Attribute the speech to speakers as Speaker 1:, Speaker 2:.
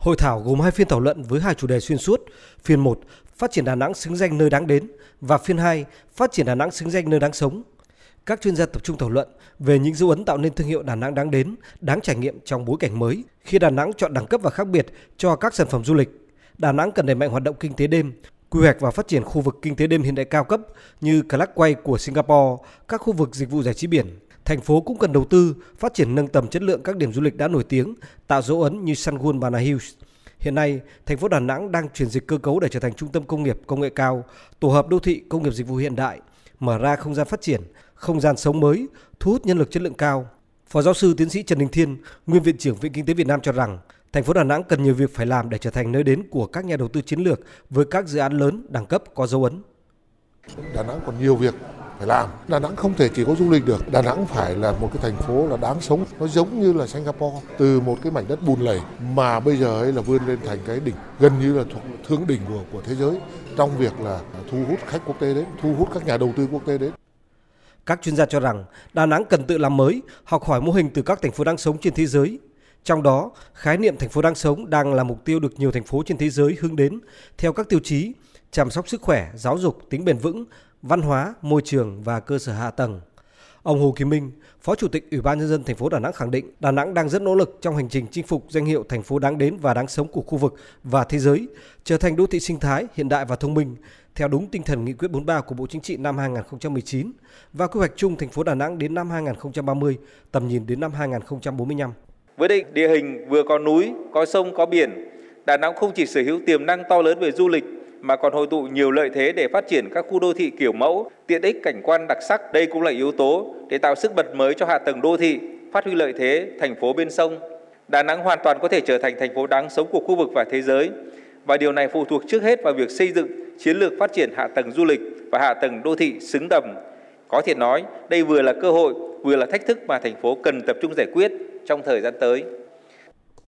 Speaker 1: Hội thảo gồm hai phiên thảo luận với hai chủ đề xuyên suốt. Phiên 1, phát triển Đà Nẵng xứng danh nơi đáng đến và phiên 2, phát triển Đà Nẵng xứng danh nơi đáng sống. Các chuyên gia tập trung thảo luận về những dấu ấn tạo nên thương hiệu Đà Nẵng đáng đến, đáng trải nghiệm trong bối cảnh mới khi Đà Nẵng chọn đẳng cấp và khác biệt cho các sản phẩm du lịch. Đà Nẵng cần đẩy mạnh hoạt động kinh tế đêm, quy hoạch và phát triển khu vực kinh tế đêm hiện đại cao cấp như Clark Quay của Singapore, các khu vực dịch vụ giải trí biển. Thành phố cũng cần đầu tư, phát triển nâng tầm chất lượng các điểm du lịch đã nổi tiếng, tạo dấu ấn như Sun World Bana Hills. Hiện nay, thành phố Đà Nẵng đang chuyển dịch cơ cấu để trở thành trung tâm công nghiệp công nghệ cao, tổ hợp đô thị công nghiệp dịch vụ hiện đại, mở ra không gian phát triển, không gian sống mới, thu hút nhân lực chất lượng cao. Phó giáo sư tiến sĩ Trần Đình Thiên, nguyên viện trưởng Viện Kinh tế Việt Nam cho rằng, thành phố Đà Nẵng cần nhiều việc phải làm để trở thành nơi đến của các nhà đầu tư chiến lược với các dự án lớn đẳng cấp có dấu ấn.
Speaker 2: Đà Nẵng còn nhiều việc phải làm. Đà Nẵng không thể chỉ có du lịch được. Đà Nẵng phải là một cái thành phố là đáng sống. Nó giống như là Singapore từ một cái mảnh đất bùn lầy mà bây giờ ấy là vươn lên thành cái đỉnh gần như là thuộc thương đỉnh của của thế giới trong việc là thu hút khách quốc tế đến, thu hút các nhà đầu tư quốc tế đến.
Speaker 1: Các chuyên gia cho rằng Đà Nẵng cần tự làm mới, học hỏi mô hình từ các thành phố đang sống trên thế giới. Trong đó, khái niệm thành phố đang sống đang là mục tiêu được nhiều thành phố trên thế giới hướng đến theo các tiêu chí chăm sóc sức khỏe, giáo dục, tính bền vững, văn hóa, môi trường và cơ sở hạ tầng. Ông Hồ Kim Minh, Phó Chủ tịch Ủy ban nhân dân thành phố Đà Nẵng khẳng định, Đà Nẵng đang rất nỗ lực trong hành trình chinh phục danh hiệu thành phố đáng đến và đáng sống của khu vực và thế giới, trở thành đô thị sinh thái, hiện đại và thông minh theo đúng tinh thần nghị quyết 43 của Bộ Chính trị năm 2019 và quy hoạch chung thành phố Đà Nẵng đến năm 2030, tầm nhìn đến năm 2045.
Speaker 3: Với định địa hình vừa có núi, có sông, có biển, Đà Nẵng không chỉ sở hữu tiềm năng to lớn về du lịch mà còn hội tụ nhiều lợi thế để phát triển các khu đô thị kiểu mẫu, tiện ích cảnh quan đặc sắc. Đây cũng là yếu tố để tạo sức bật mới cho hạ tầng đô thị, phát huy lợi thế thành phố bên sông. Đà Nẵng hoàn toàn có thể trở thành thành phố đáng sống của khu vực và thế giới. Và điều này phụ thuộc trước hết vào việc xây dựng chiến lược phát triển hạ tầng du lịch và hạ tầng đô thị xứng tầm. Có thể nói, đây vừa là cơ hội, vừa là thách thức mà thành phố cần tập trung giải quyết trong thời gian tới.